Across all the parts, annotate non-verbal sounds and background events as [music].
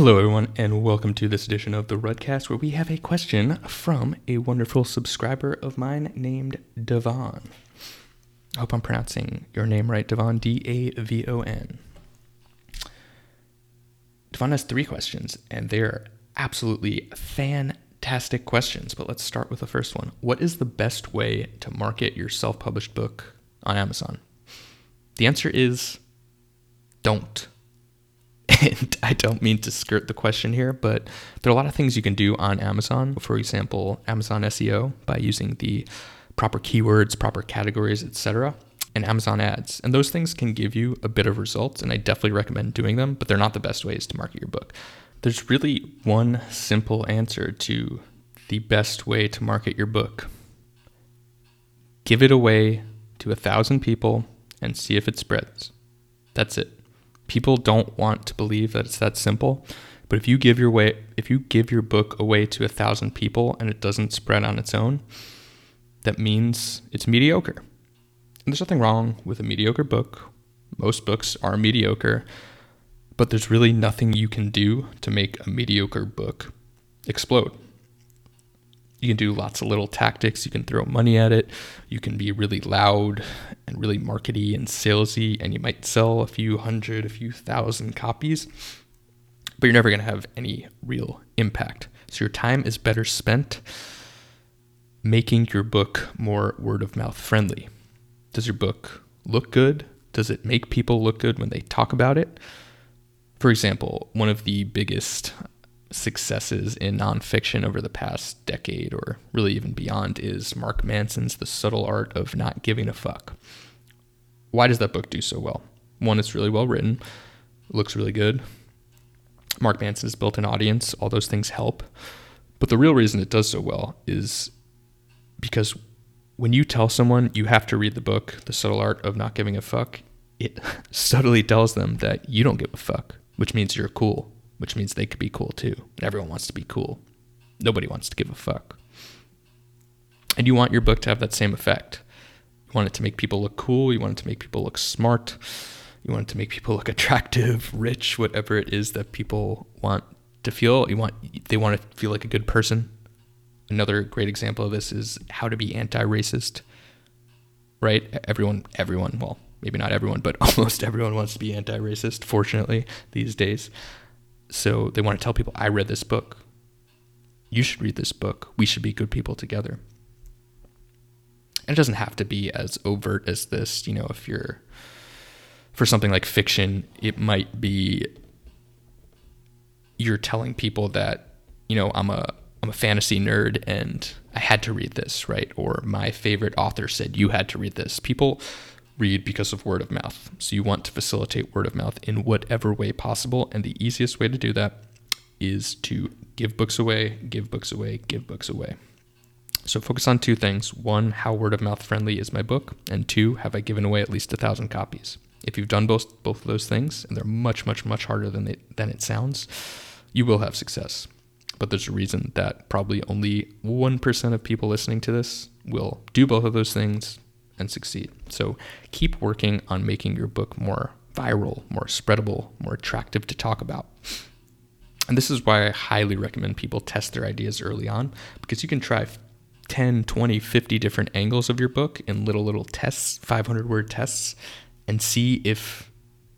Hello, everyone, and welcome to this edition of the Rudcast, where we have a question from a wonderful subscriber of mine named Davon. I hope I'm pronouncing your name right, Davon. D A V O N. Davon has three questions, and they're absolutely fantastic questions. But let's start with the first one. What is the best way to market your self published book on Amazon? The answer is don't. And [laughs] I don't mean to skirt the question here, but there are a lot of things you can do on Amazon. For example, Amazon SEO by using the proper keywords, proper categories, etc., and Amazon ads. And those things can give you a bit of results, and I definitely recommend doing them, but they're not the best ways to market your book. There's really one simple answer to the best way to market your book. Give it away to a thousand people and see if it spreads. That's it people don't want to believe that it's that simple. But if you give your way, if you give your book away to a thousand people and it doesn't spread on its own, that means it's mediocre. And there's nothing wrong with a mediocre book. Most books are mediocre, but there's really nothing you can do to make a mediocre book explode. You can do lots of little tactics. You can throw money at it. You can be really loud and really markety and salesy, and you might sell a few hundred, a few thousand copies, but you're never going to have any real impact. So your time is better spent making your book more word of mouth friendly. Does your book look good? Does it make people look good when they talk about it? For example, one of the biggest successes in nonfiction over the past decade or really even beyond is Mark Manson's The Subtle Art of Not Giving a Fuck. Why does that book do so well? One, it's really well written, looks really good. Mark Manson has built an audience, all those things help. But the real reason it does so well is because when you tell someone you have to read the book, The Subtle Art of Not Giving a Fuck, it [laughs] subtly tells them that you don't give a fuck, which means you're cool which means they could be cool too. Everyone wants to be cool. Nobody wants to give a fuck. And you want your book to have that same effect. You want it to make people look cool. You want it to make people look smart. You want it to make people look [laughs] attractive, rich, whatever it is that people want to feel. You want they want to feel like a good person. Another great example of this is how to be anti-racist. Right? Everyone everyone, well, maybe not everyone, but [laughs] almost everyone wants to be anti-racist fortunately these days. So they want to tell people, I read this book. You should read this book. We should be good people together. And it doesn't have to be as overt as this. You know, if you're, for something like fiction, it might be you're telling people that, you know, I'm a, I'm a fantasy nerd and I had to read this, right? Or my favorite author said you had to read this. People read because of word of mouth. So you want to facilitate word of mouth in whatever way possible. And the easiest way to do that is to give books away, give books away, give books away. So focus on two things. One, how word of mouth friendly is my book? And two, have I given away at least a thousand copies? If you've done both both of those things, and they're much, much, much harder than they, than it sounds, you will have success. But there's a reason that probably only 1% of people listening to this will do both of those things and succeed. So keep working on making your book more viral, more spreadable, more attractive to talk about. And this is why I highly recommend people test their ideas early on because you can try 10, 20, 50 different angles of your book in little, little tests, 500 word tests, and see if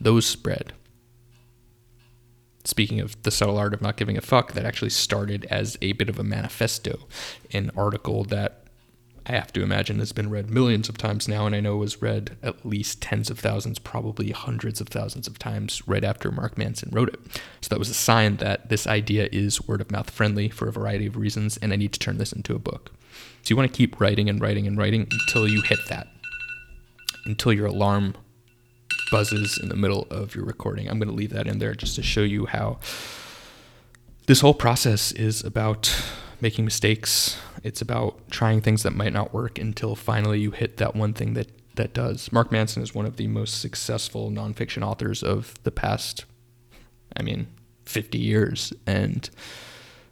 those spread. Speaking of the subtle art of not giving a fuck, that actually started as a bit of a manifesto, an article that I have to imagine has been read millions of times now, and I know it was read at least tens of thousands, probably hundreds of thousands of times right after Mark Manson wrote it. So that was a sign that this idea is word of mouth friendly for a variety of reasons, and I need to turn this into a book. So you want to keep writing and writing and writing until you hit that, until your alarm buzzes in the middle of your recording. I'm going to leave that in there just to show you how this whole process is about making mistakes. It's about trying things that might not work until finally you hit that one thing that that does. Mark Manson is one of the most successful nonfiction authors of the past, I mean, 50 years, and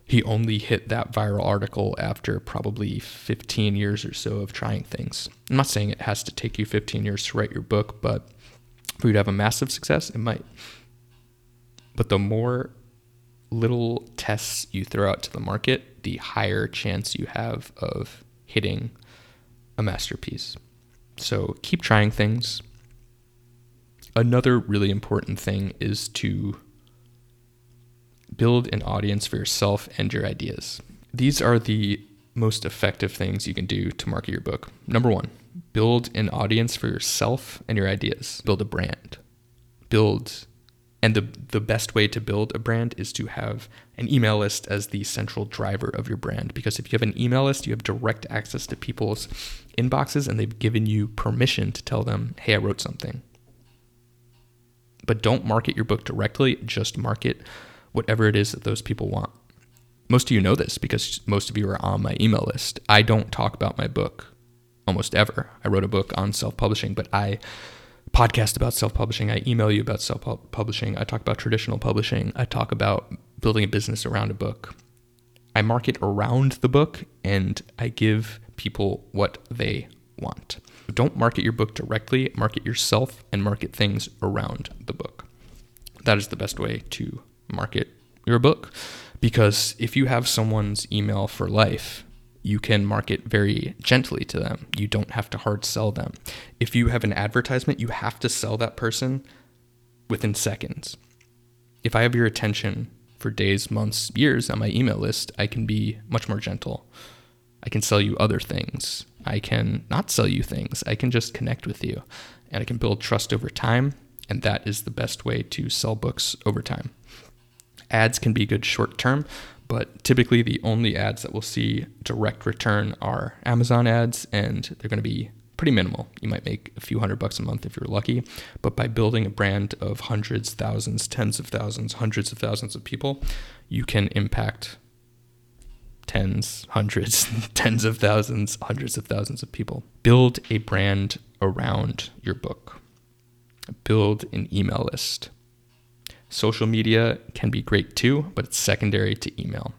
he only hit that viral article after probably 15 years or so of trying things. I'm not saying it has to take you 15 years to write your book, but for you to have a massive success, it might. But the more little tests you throw out to the market, the higher chance you have of hitting a masterpiece. So keep trying things. Another really important thing is to build an audience for yourself and your ideas. These are the most effective things you can do to market your book. Number one, build an audience for yourself and your ideas. Build a brand. Build, and the, the best way to build a brand is to have an email list as the central driver of your brand. Because if you have an email list, you have direct access to people's inboxes and they've given you permission to tell them, hey, I wrote something. But don't market your book directly, just market whatever it is that those people want. Most of you know this because most of you are on my email list. I don't talk about my book almost ever. I wrote a book on self publishing, but I podcast about self publishing. I email you about self publishing. I talk about traditional publishing. I talk about building a business around a book. I market around the book and I give people what they want. Don't market your book directly, market yourself and market things around the book. That is the best way to market your book because if you have someone's email for life, you can market very gently to them. You don't have to hard sell them. If you have an advertisement, you have to sell that person within seconds. If I have your attention for days, months, years on my email list, I can be much more gentle. I can sell you other things. I can not sell you things. I can just connect with you and I can build trust over time. And that is the best way to sell books over time. Ads can be good short term, but typically the only ads that we'll see direct return are Amazon ads, and they're going to be pretty minimal. You might make a few hundred bucks a month if you're lucky, but by building a brand of hundreds, thousands, tens of thousands, hundreds of thousands of people, you can impact tens, hundreds, [laughs] tens of thousands, hundreds of thousands of people. Build a brand around your book. Build an email list. Social media can be great too, but it's secondary to email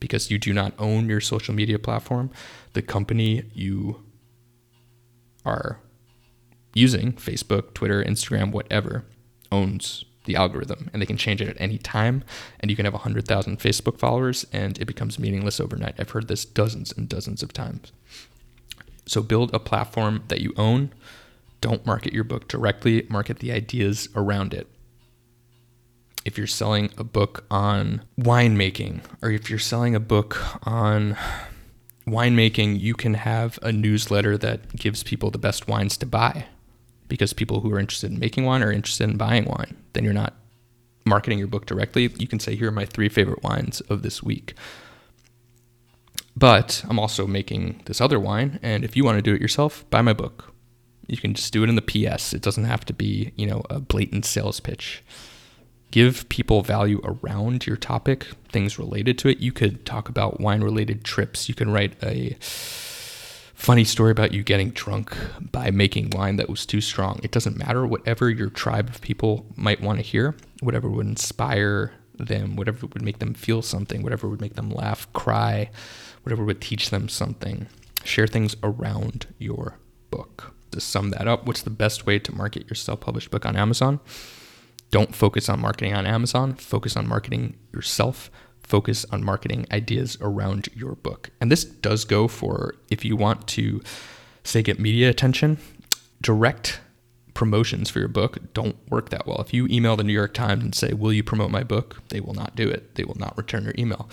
because you do not own your social media platform. The company you are using, Facebook, Twitter, Instagram, whatever, owns the algorithm and they can change it at any time. And you can have 100,000 Facebook followers and it becomes meaningless overnight. I've heard this dozens and dozens of times. So build a platform that you own. Don't market your book directly, market the ideas around it if you're selling a book on winemaking or if you're selling a book on winemaking, you can have a newsletter that gives people the best wines to buy because people who are interested in making wine are interested in buying wine. Then you're not marketing your book directly. You can say, here are my three favorite wines of this week. But I'm also making this other wine, and if you want to do it yourself, buy my book. You can just do it in the PS. It doesn't have to be, you know, a blatant sales pitch give people value around your topic, things related to it. You could talk about wine related trips. You can write a funny story about you getting drunk by making wine that was too strong. It doesn't matter. Whatever your tribe of people might want to hear, whatever would inspire them, whatever would make them feel something, whatever would make them laugh, cry, whatever would teach them something. Share things around your book. To sum that up, what's the best way to market your self published book on Amazon? Don't focus on marketing on Amazon, focus on marketing yourself, focus on marketing ideas around your book. And this does go for if you want to, say, get media attention, direct promotions for your book don't work that well. If you email the New York Times and say, Will you promote my book? they will not do it. They will not return your email.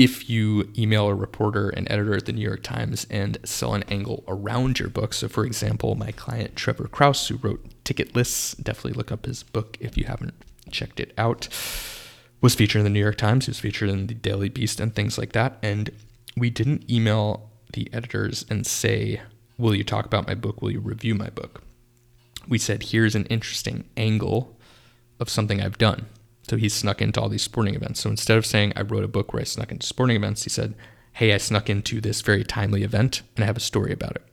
If you email a reporter and editor at the New York Times and sell an angle around your book, so for example, my client Trevor Krause, who wrote Ticketless. Definitely look up his book if you haven't checked it out. Was featured in the New York Times. He was featured in the Daily Beast and things like that. And we didn't email the editors and say, Will you talk about my book? Will you review my book? We said, Here's an interesting angle of something I've done. So he snuck into all these sporting events. So instead of saying, I wrote a book where I snuck into sporting events, he said, Hey, I snuck into this very timely event and I have a story about it.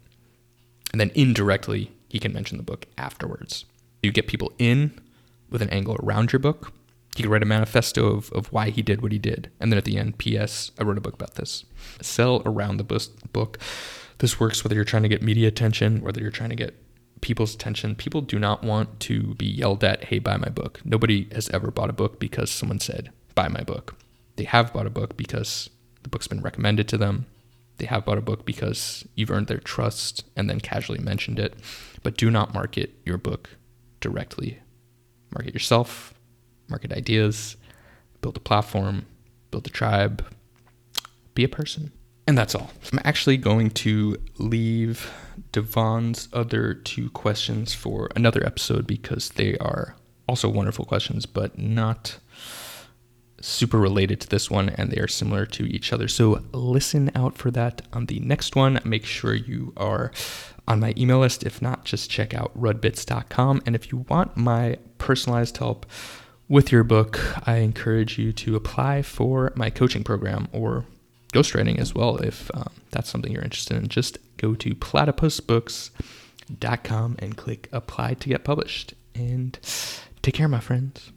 And then indirectly, he can mention the book afterwards. You get people in with an angle around your book. He could write a manifesto of, of why he did what he did. And then at the end, P.S., I wrote a book about this. Sell around the book. This works whether you're trying to get media attention, whether you're trying to get people's attention. People do not want to be yelled at, hey, buy my book. Nobody has ever bought a book because someone said, buy my book. they have bought a book because the book's been recommended to them. They have bought a book because you've earned their trust and then casually mentioned it. But do not market your book directly. Market yourself, market ideas, build a platform, build a tribe, be a person. And that's all. I'm actually going to leave Davon's other two questions for another episode because they are also wonderful questions, but not super related to this one and they are similar to each other. So listen out for that on the next one. Make sure you are on my email list. If not, just check out rudbits.com. And if you want my personalized help with your book, I encourage you to apply for my coaching program or ghostwriting as well if um, that's something you're interested in. Just go to platypusbooks.com and click apply to get published. And take care, my friends.